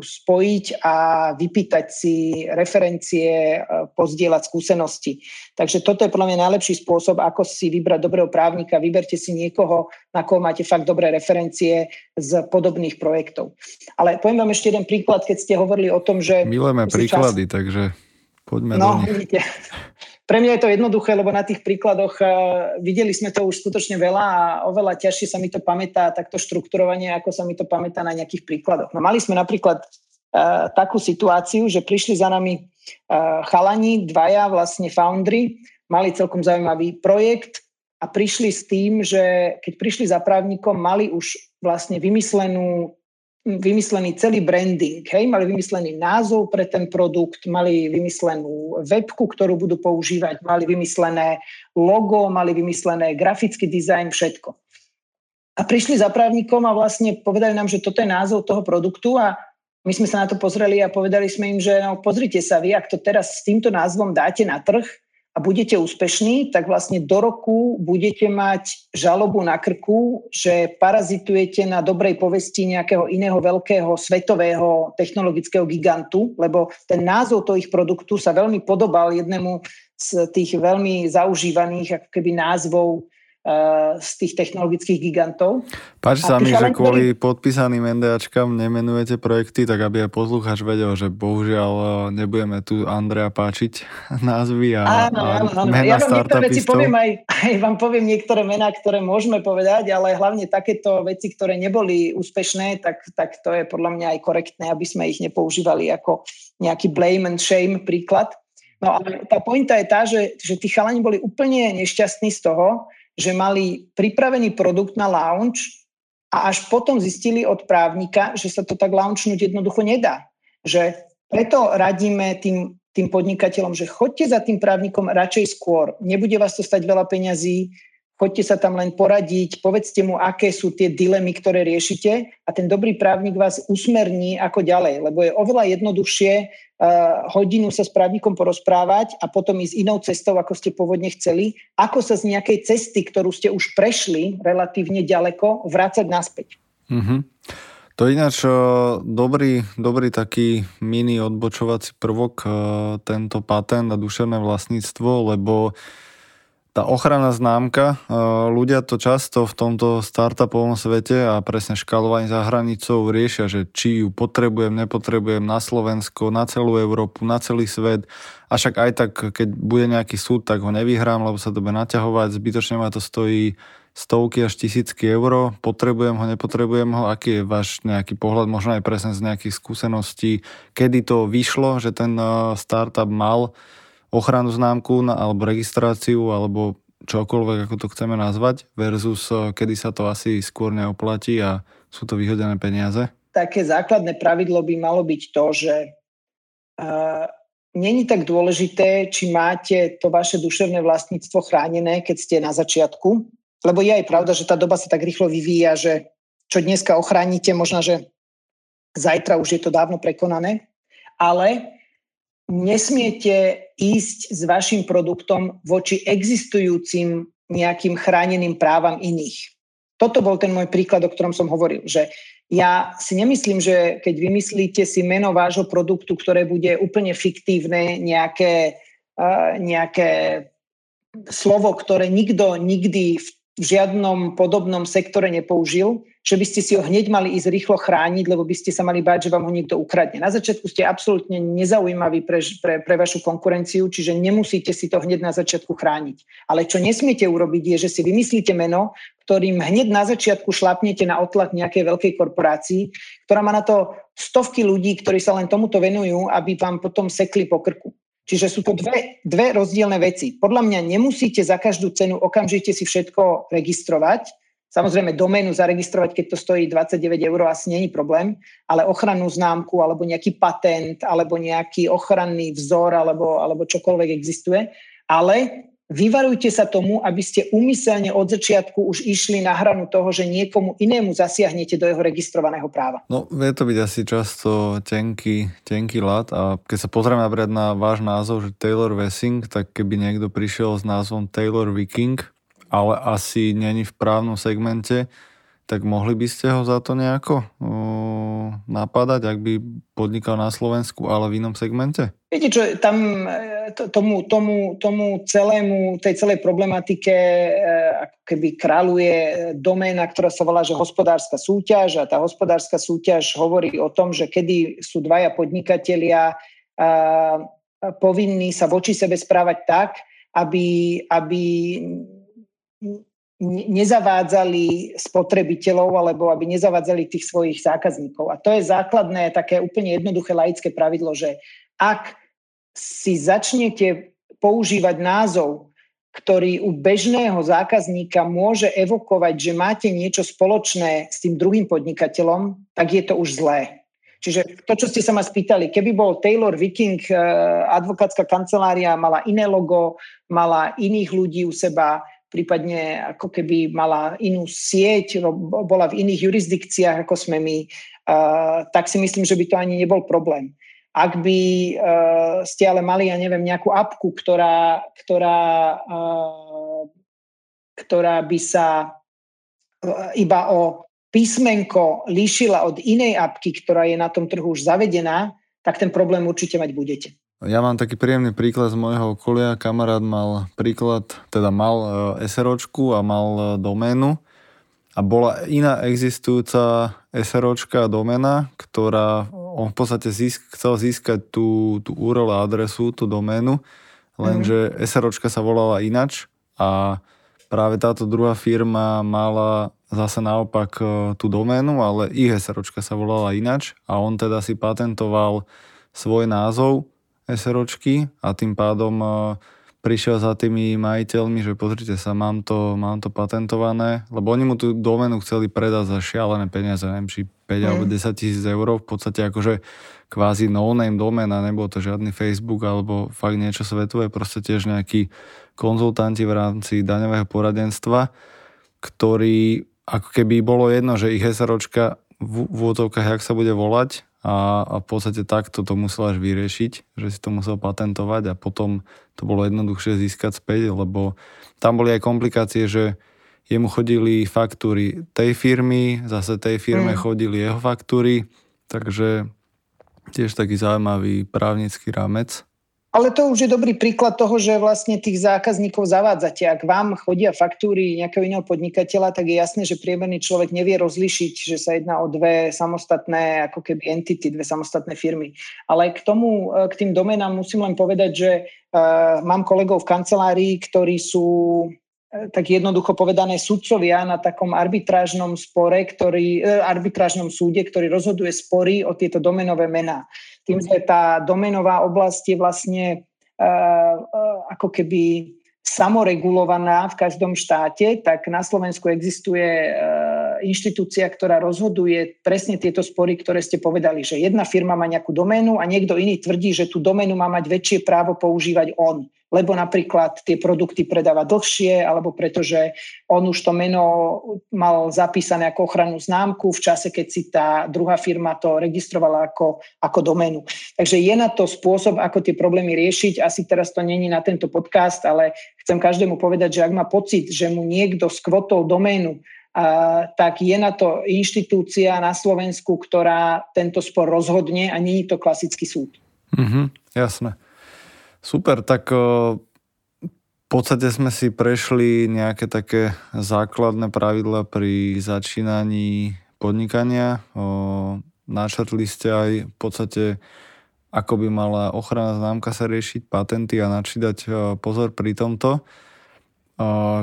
spojiť a vypýtať si referencie, e, pozdieľať skúsenosti. Takže toto je podľa mňa najlepší spôsob, ako si vybrať dobrého právnika. Vyberte si niekoho, na koho máte fakt dobré referencie z podobných projektov. Ale poviem vám ešte jeden príklad, keď ste hovorili o tom, že... Milujeme príklady, čas... takže poďme no, do nich. Vidíte. Pre mňa je to jednoduché, lebo na tých príkladoch uh, videli sme to už skutočne veľa a oveľa ťažšie sa mi to pamätá takto štrukturovanie, ako sa mi to pamätá na nejakých príkladoch. No mali sme napríklad uh, takú situáciu, že prišli za nami uh, chalani, dvaja vlastne foundry, mali celkom zaujímavý projekt a prišli s tým, že keď prišli za právnikom, mali už vlastne vymyslenú vymyslený celý branding, hej, mali vymyslený názov pre ten produkt, mali vymyslenú webku, ktorú budú používať, mali vymyslené logo, mali vymyslené grafický dizajn, všetko. A prišli za právnikom a vlastne povedali nám, že toto je názov toho produktu a my sme sa na to pozreli a povedali sme im, že no, pozrite sa vy, ak to teraz s týmto názvom dáte na trh, a budete úspešní, tak vlastne do roku budete mať žalobu na krku, že parazitujete na dobrej povesti nejakého iného veľkého svetového technologického gigantu, lebo ten názov toho ich produktu sa veľmi podobal jednému z tých veľmi zaužívaných ako keby názvov z tých technologických gigantov. Páči sa mi, že kvôli ktorý... podpísaným NDAčkám nemenujete projekty, tak aby aj poslucháč vedel, že bohužiaľ e, nebudeme tu Andrea páčiť názvy a, áno, áno, áno. mena ja vám niektoré veci poviem aj, aj vám poviem niektoré mená, ktoré môžeme povedať, ale hlavne takéto veci, ktoré neboli úspešné, tak, tak to je podľa mňa aj korektné, aby sme ich nepoužívali ako nejaký blame and shame príklad. No ale tá pointa je tá, že, že tí chalani boli úplne nešťastní z toho, že mali pripravený produkt na launch a až potom zistili od právnika, že sa to tak launchnúť jednoducho nedá. Že preto radíme tým, tým podnikateľom, že chodte za tým právnikom radšej skôr. Nebude vás to stať veľa peňazí, Choďte sa tam len poradiť, povedzte mu, aké sú tie dilemy, ktoré riešite a ten dobrý právnik vás usmerní ako ďalej, lebo je oveľa jednoduchšie hodinu sa s právnikom porozprávať a potom ísť inou cestou, ako ste pôvodne chceli, ako sa z nejakej cesty, ktorú ste už prešli relatívne ďaleko, vrácať naspäť. Mm-hmm. To je ináč eh, dobrý, dobrý taký mini odbočovací prvok, eh, tento patent a duševné vlastníctvo, lebo tá ochranná známka, e, ľudia to často v tomto startupovom svete a presne škalovaní za hranicou riešia, že či ju potrebujem, nepotrebujem na Slovensko, na celú Európu, na celý svet. A však aj tak, keď bude nejaký súd, tak ho nevyhrám, lebo sa to bude naťahovať, zbytočne ma to stojí stovky až tisícky eur, potrebujem ho, nepotrebujem ho, aký je váš nejaký pohľad, možno aj presne z nejakých skúseností, kedy to vyšlo, že ten e, startup mal ochranu známku alebo registráciu alebo čokoľvek, ako to chceme nazvať, versus eh, kedy sa to asi skôr neoplatí a sú to vyhodené peniaze? Také základné pravidlo by malo byť to, že uh, není tak dôležité, či máte to vaše duševné vlastníctvo chránené, keď ste na začiatku, lebo je aj pravda, že tá doba sa tak rýchlo vyvíja, že čo dneska ochránite, možno, že zajtra už je to dávno prekonané, ale nesmiete ísť s vašim produktom voči existujúcim nejakým chráneným právam iných. Toto bol ten môj príklad, o ktorom som hovoril, že ja si nemyslím, že keď vymyslíte si meno vášho produktu, ktoré bude úplne fiktívne, nejaké, uh, nejaké slovo, ktoré nikto nikdy v v žiadnom podobnom sektore nepoužil, že by ste si ho hneď mali ísť rýchlo chrániť, lebo by ste sa mali báť, že vám ho niekto ukradne. Na začiatku ste absolútne nezaujímaví pre, pre, pre vašu konkurenciu, čiže nemusíte si to hneď na začiatku chrániť. Ale čo nesmiete urobiť, je, že si vymyslíte meno, ktorým hneď na začiatku šlapnete na otlak nejakej veľkej korporácii, ktorá má na to stovky ľudí, ktorí sa len tomuto venujú, aby vám potom sekli po krku. Čiže sú to dve, dve rozdielne veci. Podľa mňa nemusíte za každú cenu okamžite si všetko registrovať. Samozrejme, doménu zaregistrovať, keď to stojí 29 eur, asi není problém, ale ochrannú známku, alebo nejaký patent, alebo nejaký ochranný vzor, alebo, alebo čokoľvek existuje. Ale vyvarujte sa tomu, aby ste umyselne od začiatku už išli na hranu toho, že niekomu inému zasiahnete do jeho registrovaného práva. No, vie to byť asi často tenký, tenký lat a keď sa pozrieme napríklad na váš názov, že Taylor Wessing, tak keby niekto prišiel s názvom Taylor Viking, ale asi není v právnom segmente, tak mohli by ste ho za to nejako napadať, ak by podnikal na Slovensku, ale v inom segmente? Viete čo, tam e, tomu, tomu, tomu celému, tej celej problematike e, ako keby kráľuje doména, ktorá sa volá, že hospodárska súťaž a tá hospodárska súťaž hovorí o tom, že kedy sú dvaja podnikatelia a, povinní sa voči sebe správať tak, aby, aby nezavádzali spotrebiteľov alebo aby nezavádzali tých svojich zákazníkov. A to je základné, také úplne jednoduché laické pravidlo, že ak si začnete používať názov, ktorý u bežného zákazníka môže evokovať, že máte niečo spoločné s tým druhým podnikateľom, tak je to už zlé. Čiže to, čo ste sa ma spýtali, keby bol Taylor Viking, eh, advokátska kancelária, mala iné logo, mala iných ľudí u seba, prípadne ako keby mala inú sieť, bola v iných jurisdikciách, ako sme my, tak si myslím, že by to ani nebol problém. Ak by ste ale mali, ja neviem, nejakú apku, ktorá, ktorá, ktorá by sa iba o písmenko líšila od inej apky, ktorá je na tom trhu už zavedená, tak ten problém určite mať budete. Ja mám taký príjemný príklad z môjho okolia. Kamarát mal príklad, teda mal e, SROčku a mal e, doménu a bola iná existujúca SROčka a doména, ktorá on v podstate získ, chcel získať tú, tú URL adresu, tú doménu, lenže mm-hmm. SROčka sa volala inač a práve táto druhá firma mala zase naopak e, tú doménu, ale ich SROčka sa volala inač a on teda si patentoval svoj názov SROčky a tým pádom e, prišiel za tými majiteľmi, že pozrite sa, mám to, mám to patentované, lebo oni mu tú doménu chceli predať za šialené peniaze, neviem, či 5 mm. alebo 10 tisíc eur, v podstate akože kvázi no-name doména, nebol to žiadny Facebook alebo fakt niečo svetové, proste tiež nejakí konzultanti v rámci daňového poradenstva, ktorí ako keby bolo jedno, že ich SROčka v úvodzovkách, jak sa bude volať, a, a v podstate takto to musel až vyriešiť, že si to musel patentovať a potom to bolo jednoduchšie získať späť, lebo tam boli aj komplikácie, že jemu chodili faktúry tej firmy, zase tej firme mm. chodili jeho faktúry, takže tiež taký zaujímavý právnický rámec. Ale to už je dobrý príklad toho, že vlastne tých zákazníkov zavádzate. Ak vám chodia faktúry nejakého iného podnikateľa, tak je jasné, že priemerný človek nevie rozlišiť, že sa jedná o dve samostatné, ako keby entity, dve samostatné firmy. Ale k tomu, e, k tým domenám musím len povedať, že uh, mám kolegov v kancelárii, ktorí sú tak jednoducho povedané sudcovia na takom arbitrážnom spore, ktorý, arbitrážnom súde, ktorý rozhoduje spory o tieto domenové mená. Tým, že tá domenová oblasť je vlastne uh, uh, ako keby samoregulovaná v každom štáte, tak na Slovensku existuje inštitúcia, ktorá rozhoduje presne tieto spory, ktoré ste povedali, že jedna firma má nejakú doménu a niekto iný tvrdí, že tú doménu má mať väčšie právo používať on lebo napríklad tie produkty predáva dlhšie, alebo pretože on už to meno mal zapísané ako ochrannú známku v čase, keď si tá druhá firma to registrovala ako, ako doménu. Takže je na to spôsob, ako tie problémy riešiť. Asi teraz to není na tento podcast, ale chcem každému povedať, že ak má pocit, že mu niekto skvotol doménu, tak je na to inštitúcia na Slovensku, ktorá tento spor rozhodne a není to klasický súd. Mm-hmm, jasné. Super, tak v podstate sme si prešli nejaké také základné pravidla pri začínaní podnikania. Načrtli ste aj v podstate, ako by mala ochrana známka sa riešiť, patenty a nači dať pozor pri tomto.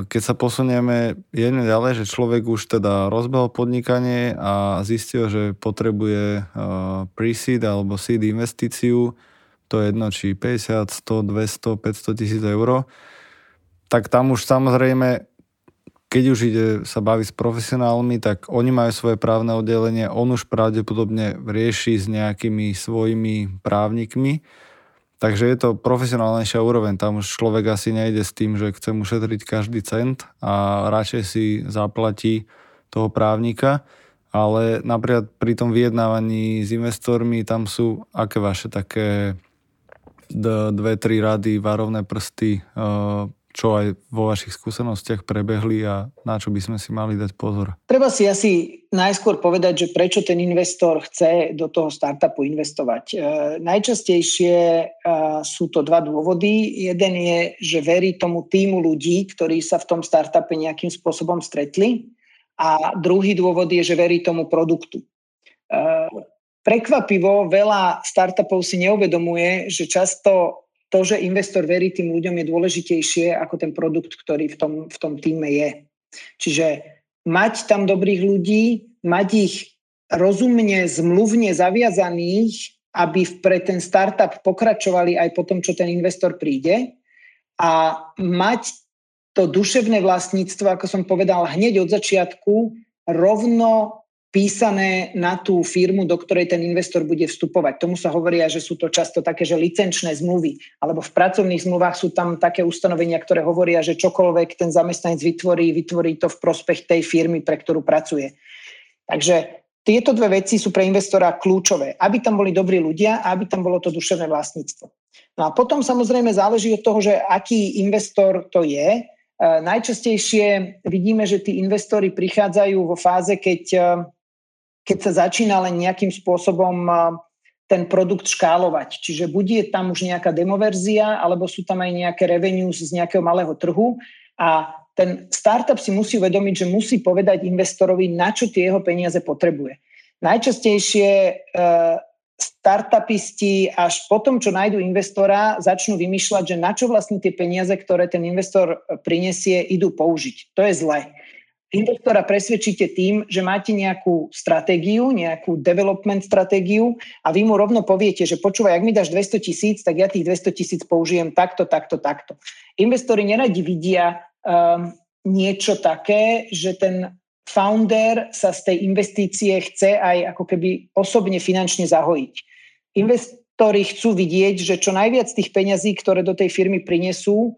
Keď sa posunieme jedne ďalej, že človek už teda rozbehol podnikanie a zistil, že potrebuje pre-seed alebo seed investíciu, to je jedno, či 50, 100, 200, 500 tisíc eur, tak tam už samozrejme keď už ide sa baviť s profesionálmi, tak oni majú svoje právne oddelenie, on už pravdepodobne rieši s nejakými svojimi právnikmi, takže je to profesionálnejšia úroveň. Tam už človek asi nejde s tým, že chce ušetriť každý cent a radšej si zaplatí toho právnika, ale napríklad pri tom vyjednávaní s investormi tam sú aké vaše také dve, tri rady, varovné prsty, eh, čo aj vo vašich skúsenostiach prebehli a na čo by sme si mali dať pozor? Treba si asi najskôr povedať, že prečo ten investor chce do toho startupu investovať. E, najčastejšie e, sú to dva dôvody. Jeden je, že verí tomu týmu ľudí, ktorí sa v tom startupe nejakým spôsobom stretli. A druhý dôvod je, že verí tomu produktu. E, prekvapivo veľa startupov si neuvedomuje, že často to, že investor verí tým ľuďom je dôležitejšie ako ten produkt, ktorý v tom, v tom týme je. Čiže mať tam dobrých ľudí, mať ich rozumne, zmluvne zaviazaných, aby pre ten startup pokračovali aj po tom, čo ten investor príde a mať to duševné vlastníctvo, ako som povedal, hneď od začiatku rovno písané na tú firmu, do ktorej ten investor bude vstupovať. Tomu sa hovoria, že sú to často také, že licenčné zmluvy, alebo v pracovných zmluvách sú tam také ustanovenia, ktoré hovoria, že čokoľvek ten zamestnanec vytvorí, vytvorí to v prospech tej firmy, pre ktorú pracuje. Takže tieto dve veci sú pre investora kľúčové, aby tam boli dobrí ľudia a aby tam bolo to duševné vlastníctvo. No a potom samozrejme záleží od toho, že aký investor to je. E, najčastejšie vidíme, že tí investori prichádzajú vo fáze, keď e, keď sa začína len nejakým spôsobom ten produkt škálovať. Čiže buď je tam už nejaká demoverzia, alebo sú tam aj nejaké revenues z nejakého malého trhu a ten startup si musí uvedomiť, že musí povedať investorovi, na čo tie jeho peniaze potrebuje. Najčastejšie e, startupisti až potom, čo nájdu investora, začnú vymýšľať, že na čo vlastne tie peniaze, ktoré ten investor prinesie, idú použiť. To je zle investora presvedčíte tým, že máte nejakú stratégiu, nejakú development stratégiu a vy mu rovno poviete, že počúvaj, ak mi dáš 200 tisíc, tak ja tých 200 tisíc použijem takto, takto, takto. Investori neradi vidia um, niečo také, že ten founder sa z tej investície chce aj ako keby osobne finančne zahojiť. Investori chcú vidieť, že čo najviac tých peňazí, ktoré do tej firmy prinesú,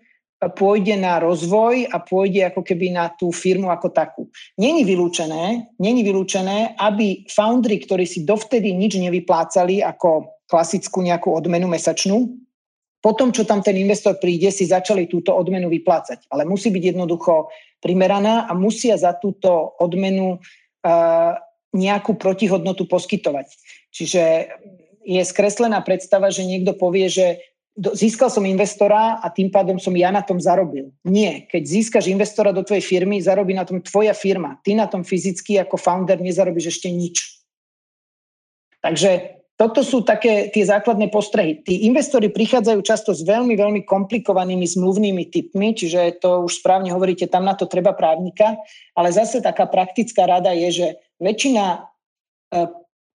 pôjde na rozvoj a pôjde ako keby na tú firmu ako takú. Není vylúčené, není vylúčené, aby foundry, ktorí si dovtedy nič nevyplácali ako klasickú nejakú odmenu mesačnú, potom, čo tam ten investor príde, si začali túto odmenu vyplácať. Ale musí byť jednoducho primeraná a musia za túto odmenu uh, nejakú protihodnotu poskytovať. Čiže je skreslená predstava, že niekto povie, že získal som investora a tým pádom som ja na tom zarobil. Nie, keď získaš investora do tvojej firmy, zarobí na tom tvoja firma. Ty na tom fyzicky ako founder nezarobíš ešte nič. Takže toto sú také tie základné postrehy. Tí investori prichádzajú často s veľmi, veľmi komplikovanými zmluvnými typmi, čiže to už správne hovoríte, tam na to treba právnika, ale zase taká praktická rada je, že väčšina e,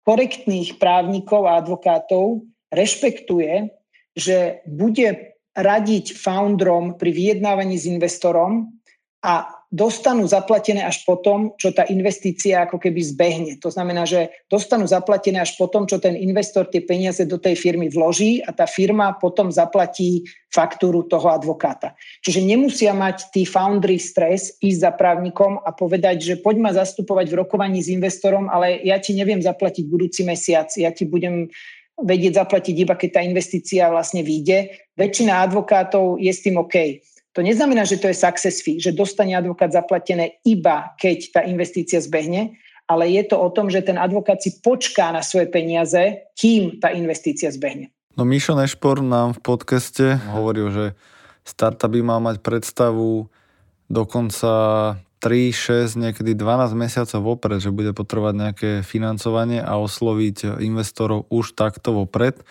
korektných právnikov a advokátov rešpektuje že bude radiť founderom pri vyjednávaní s investorom a dostanú zaplatené až potom, čo tá investícia ako keby zbehne. To znamená, že dostanú zaplatené až potom, čo ten investor tie peniaze do tej firmy vloží a tá firma potom zaplatí faktúru toho advokáta. Čiže nemusia mať tí foundry stres ísť za právnikom a povedať, že poď ma zastupovať v rokovaní s investorom, ale ja ti neviem zaplatiť budúci mesiac, ja ti budem vedieť zaplatiť iba keď tá investícia vlastne vyjde. Väčšina advokátov je s tým OK. To neznamená, že to je success fee, že dostane advokát zaplatené iba keď tá investícia zbehne, ale je to o tom, že ten advokát si počká na svoje peniaze, kým tá investícia zbehne. No Mišo Nešpor nám v podcaste hovoril, že startup by mal mať predstavu dokonca 3, 6, niekedy 12 mesiacov vopred, že bude potrebovať nejaké financovanie a osloviť investorov už takto vopred.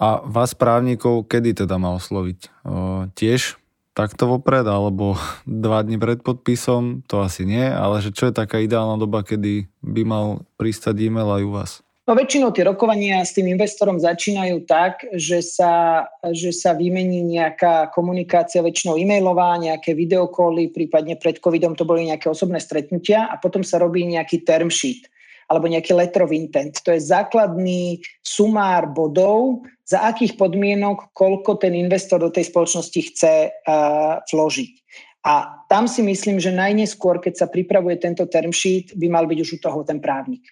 A vás právnikov kedy teda má osloviť? O, tiež takto vopred, alebo dva dní pred podpisom? To asi nie, ale že čo je taká ideálna doba, kedy by mal pristať e-mail aj u vás? No väčšinou tie rokovania s tým investorom začínajú tak, že sa, že sa vymení nejaká komunikácia, väčšinou e-mailová, nejaké videokoly, prípadne pred covidom to boli nejaké osobné stretnutia a potom sa robí nejaký term sheet alebo nejaký letter of intent. To je základný sumár bodov, za akých podmienok, koľko ten investor do tej spoločnosti chce uh, vložiť. A tam si myslím, že najneskôr, keď sa pripravuje tento term sheet, by mal byť už u toho ten právnik.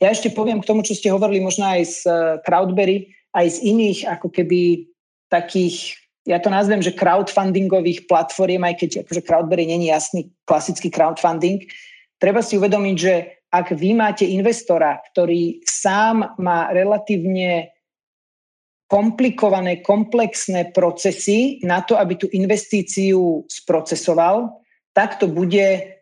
Ja ešte poviem k tomu, čo ste hovorili možno aj z eh, Crowdberry, aj z iných ako keby takých, ja to nazvem, že crowdfundingových platform, aj keď akože Crowdberry není jasný klasický crowdfunding, treba si uvedomiť, že ak vy máte investora, ktorý sám má relatívne komplikované, komplexné procesy na to, aby tú investíciu sprocesoval, tak to bude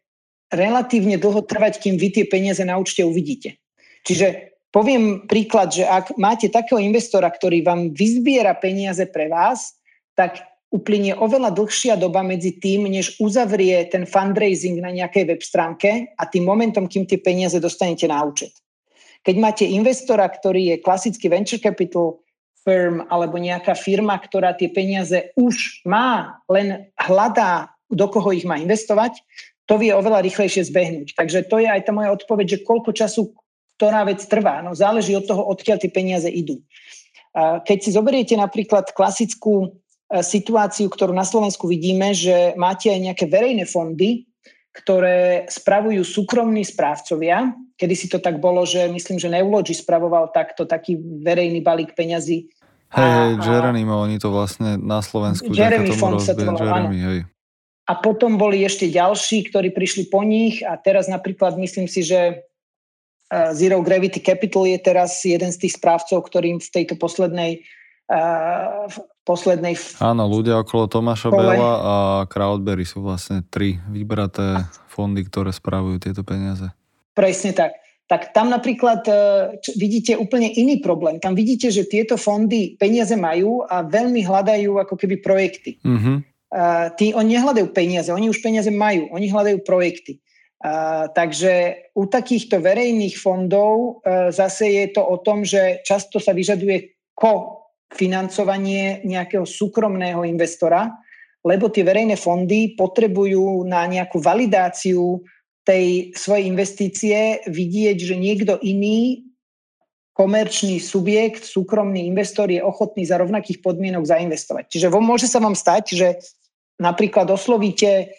relatívne dlho trvať, kým vy tie peniaze na účte uvidíte. Čiže poviem príklad, že ak máte takého investora, ktorý vám vyzbiera peniaze pre vás, tak uplynie oveľa dlhšia doba medzi tým, než uzavrie ten fundraising na nejakej web stránke a tým momentom, kým tie peniaze dostanete na účet. Keď máte investora, ktorý je klasický venture capital firm alebo nejaká firma, ktorá tie peniaze už má, len hľadá, do koho ich má investovať, to vie oveľa rýchlejšie zbehnúť. Takže to je aj tá moja odpoveď, že koľko času ktorá vec trvá. No záleží od toho, odkiaľ tie peniaze idú. Keď si zoberiete napríklad klasickú e, situáciu, ktorú na Slovensku vidíme, že máte aj nejaké verejné fondy, ktoré spravujú súkromní správcovia. Kedy si to tak bolo, že myslím, že Neulogy spravoval takto taký verejný balík peňazí. Hej, hej, Jeronimo, oni to vlastne na Slovensku Jeremy fond sa to Jeremy, hej. A potom boli ešte ďalší, ktorí prišli po nich a teraz napríklad myslím si, že Zero Gravity Capital je teraz jeden z tých správcov, ktorým v tejto poslednej v poslednej... Áno, ľudia okolo Tomáša kole. Bela a Crowdberry sú vlastne tri vybraté fondy, ktoré spravujú tieto peniaze. Presne tak. Tak tam napríklad e, vidíte úplne iný problém. Tam vidíte, že tieto fondy peniaze majú a veľmi hľadajú ako keby projekty. Mm-hmm. Uh, tí, oni nehľadajú peniaze, oni už peniaze majú, oni hľadajú projekty. Uh, takže u takýchto verejných fondov uh, zase je to o tom, že často sa vyžaduje kofinancovanie nejakého súkromného investora, lebo tie verejné fondy potrebujú na nejakú validáciu tej svojej investície vidieť, že niekto iný komerčný subjekt, súkromný investor je ochotný za rovnakých podmienok zainvestovať. Čiže môže sa vám stať, že napríklad oslovíte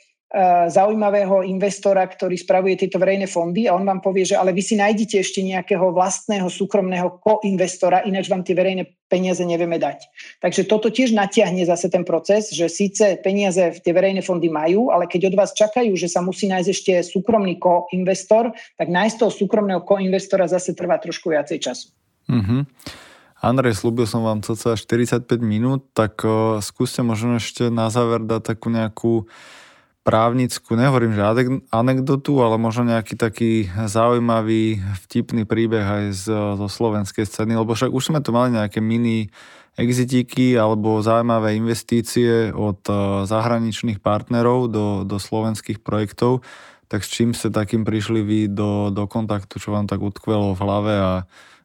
zaujímavého investora, ktorý spravuje tieto verejné fondy a on vám povie, že ale vy si nájdete ešte nejakého vlastného súkromného koinvestora, ináč vám tie verejné peniaze nevieme dať. Takže toto tiež natiahne zase ten proces, že síce peniaze tie verejné fondy majú, ale keď od vás čakajú, že sa musí nájsť ešte súkromný koinvestor, tak nájsť toho súkromného koinvestora zase trvá trošku viacej času. Mm-hmm. Andrej, slúbil som vám cca 45 minút, tak uh, skúste možno ešte na záver dať takú nejakú právnickú, nehovorím, že anekdotu, ale možno nejaký taký zaujímavý, vtipný príbeh aj z, zo slovenskej scény, lebo však už sme tu mali nejaké mini exitíky alebo zaujímavé investície od e, zahraničných partnerov do, do slovenských projektov, tak s čím ste takým prišli vy do, do kontaktu, čo vám tak utkvelo v hlave a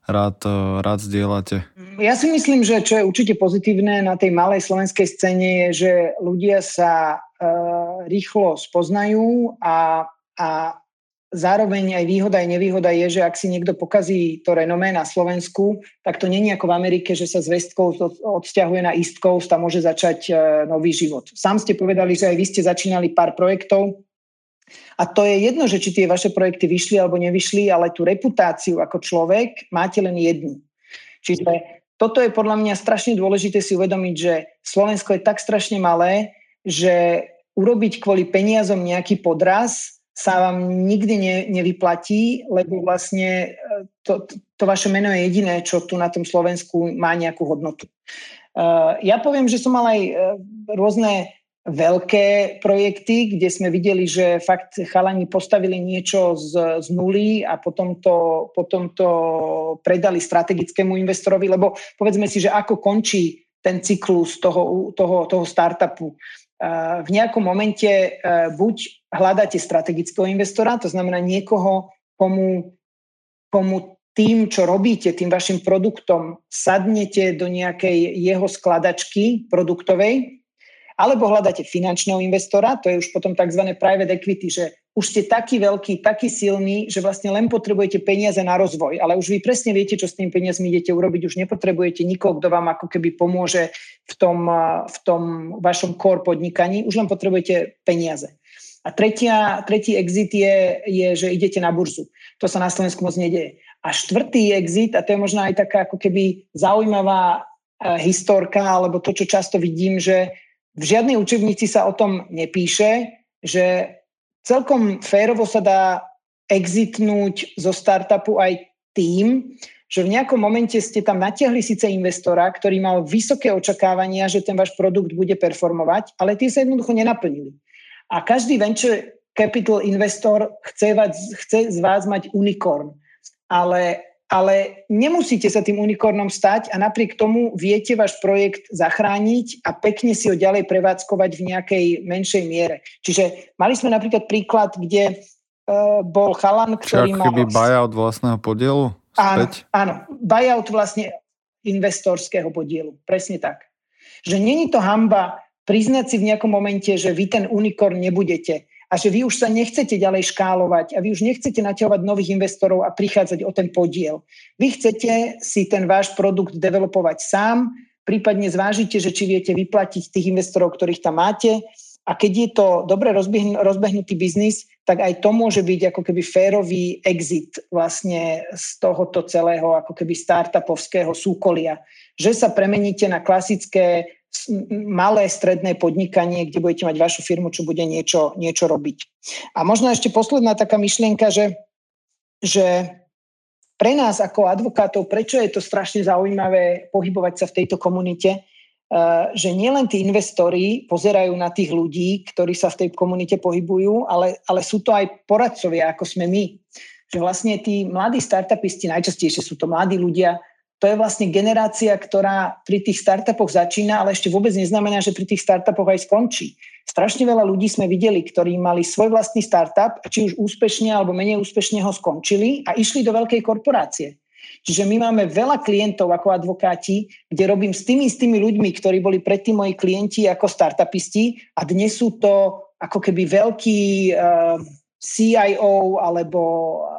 rád, e, rád zdieľate? Ja si myslím, že čo je určite pozitívne na tej malej slovenskej scéne je, že ľudia sa rýchlo spoznajú a, a zároveň aj výhoda aj nevýhoda je, že ak si niekto pokazí to renomé na Slovensku, tak to není ako v Amerike, že sa z West Coast odsťahuje na East Coast a môže začať uh, nový život. Sám ste povedali, že aj vy ste začínali pár projektov, a to je jedno, že či tie vaše projekty vyšli alebo nevyšli, ale tú reputáciu ako človek máte len jednu. Čiže toto je podľa mňa strašne dôležité si uvedomiť, že Slovensko je tak strašne malé, že urobiť kvôli peniazom nejaký podraz sa vám nikdy ne, nevyplatí, lebo vlastne e, to, to vaše meno je jediné, čo tu na tom Slovensku má nejakú hodnotu. Uh, ja poviem, že som mal aj uh, rôzne veľké projekty, kde sme videli, že fakt chalani postavili niečo z, z nuly a potom to, potom to predali strategickému investorovi, lebo povedzme si, že ako končí ten cyklus toho, toho, toho startupu. V nejakom momente e, buď hľadáte strategického investora, to znamená niekoho, komu, komu tým, čo robíte, tým vašim produktom, sadnete do nejakej jeho skladačky produktovej, alebo hľadáte finančného investora, to je už potom tzv. private equity, že už ste taký veľký, taký silný, že vlastne len potrebujete peniaze na rozvoj, ale už vy presne viete, čo s tým peniazmi idete urobiť, už nepotrebujete nikoho, kto vám ako keby pomôže v tom, v tom vašom core podnikaní, už len potrebujete peniaze. A tretia, tretí exit je, je, že idete na burzu. To sa na Slovensku moc nedieje. A štvrtý exit, a to je možno aj taká ako keby zaujímavá uh, historka, alebo to, čo často vidím, že v žiadnej učebnici sa o tom nepíše, že celkom férovo sa dá exitnúť zo startupu aj tým, že v nejakom momente ste tam natiahli síce investora, ktorý mal vysoké očakávania, že ten váš produkt bude performovať, ale tie sa jednoducho nenaplnili. A každý venture capital investor chce, chce z vás mať unicorn ale, ale nemusíte sa tým unikornom stať a napriek tomu viete váš projekt zachrániť a pekne si ho ďalej prevádzkovať v nejakej menšej miere. Čiže mali sme napríklad príklad, kde uh, bol chalan, ktorý mal... keby buyout vlastného podielu? Späť? Áno, áno, buyout vlastne investorského podielu, presne tak. Že není to hamba priznať si v nejakom momente, že vy ten unikorn nebudete a že vy už sa nechcete ďalej škálovať a vy už nechcete naťahovať nových investorov a prichádzať o ten podiel. Vy chcete si ten váš produkt developovať sám, prípadne zvážite, že či viete vyplatiť tých investorov, ktorých tam máte a keď je to dobre rozbehnutý biznis, tak aj to môže byť ako keby férový exit vlastne z tohoto celého ako keby startupovského súkolia. Že sa premeníte na klasické malé stredné podnikanie, kde budete mať vašu firmu, čo bude niečo, niečo robiť. A možno ešte posledná taká myšlienka, že, že pre nás ako advokátov, prečo je to strašne zaujímavé pohybovať sa v tejto komunite, eh, že nielen tí investori pozerajú na tých ľudí, ktorí sa v tej komunite pohybujú, ale, ale sú to aj poradcovia, ako sme my. Že vlastne tí mladí startupisti, najčastejšie sú to mladí ľudia, to je vlastne generácia, ktorá pri tých startupoch začína, ale ešte vôbec neznamená, že pri tých startupoch aj skončí. Strašne veľa ľudí sme videli, ktorí mali svoj vlastný startup, či už úspešne alebo menej úspešne ho skončili a išli do veľkej korporácie. Čiže my máme veľa klientov ako advokáti, kde robím s tými istými ľuďmi, ktorí boli predtým moji klienti ako startupisti a dnes sú to ako keby veľkí uh, CIO alebo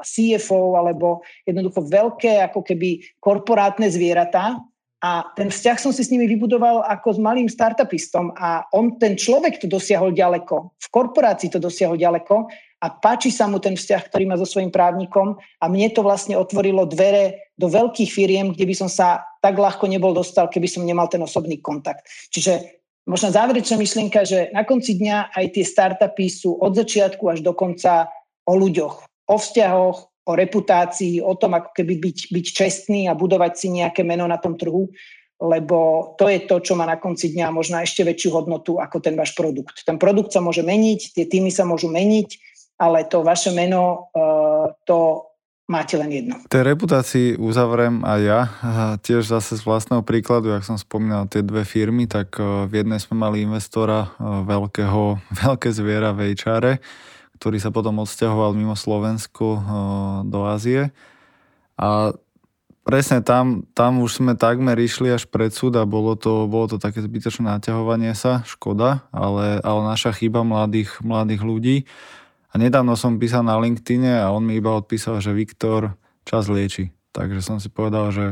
CFO alebo jednoducho veľké ako keby korporátne zvieratá a ten vzťah som si s nimi vybudoval ako s malým startupistom a on, ten človek to dosiahol ďaleko, v korporácii to dosiahol ďaleko a páči sa mu ten vzťah, ktorý má so svojím právnikom a mne to vlastne otvorilo dvere do veľkých firiem, kde by som sa tak ľahko nebol dostal, keby som nemal ten osobný kontakt. Čiže možno záverečná myšlienka, že na konci dňa aj tie startupy sú od začiatku až do konca o ľuďoch, o vzťahoch, o reputácii, o tom, ako keby byť, byť čestný a budovať si nejaké meno na tom trhu, lebo to je to, čo má na konci dňa možno ešte väčšiu hodnotu ako ten váš produkt. Ten produkt sa môže meniť, tie týmy sa môžu meniť, ale to vaše meno, eh, to máte len jedno. Tej reputácii uzavriem aj ja. Tiež zase z vlastného príkladu, ak som spomínal tie dve firmy, tak e, v jednej sme mali investora e, veľkého, veľké zviera v HR, ktorý sa potom odsťahoval mimo Slovensko e, do Ázie. A presne tam, tam už sme takmer išli až pred súd a bolo to, bolo to také zbytočné naťahovanie sa, škoda, ale, ale naša chyba mladých, mladých ľudí. A nedávno som písal na LinkedIne a on mi iba odpísal, že Viktor čas lieči. Takže som si povedal, že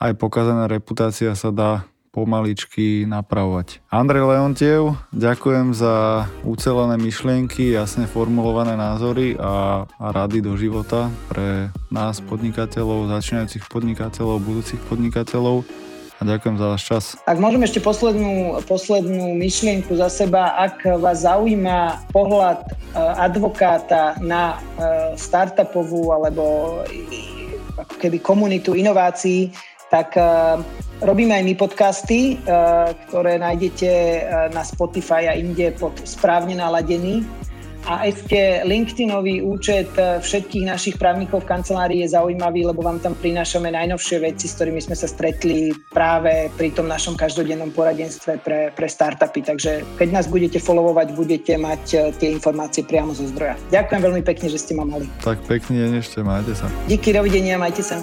aj pokazaná reputácia sa dá pomaličky napravovať. Andrej Leontiev, ďakujem za ucelené myšlienky, jasne formulované názory a, a rady do života pre nás podnikateľov, začínajúcich podnikateľov, budúcich podnikateľov a ďakujem za váš čas. Ak môžem ešte poslednú, poslednú myšlienku za seba, ak vás zaujíma pohľad e, advokáta na e, startupovú alebo ako keby komunitu inovácií, tak e, robíme aj my podcasty, ktoré nájdete na Spotify a inde pod správne naladený. A ešte LinkedInový účet e, všetkých našich právnikov v kancelárii je zaujímavý, lebo vám tam prinášame najnovšie veci, s ktorými sme sa stretli práve pri tom našom každodennom poradenstve pre, pre startupy. Takže keď nás budete followovať, budete mať e, tie informácie priamo zo zdroja. Ďakujem veľmi pekne, že ste ma mali. Tak pekne, ešte majte sa. Díky, dovidenia, majte sa.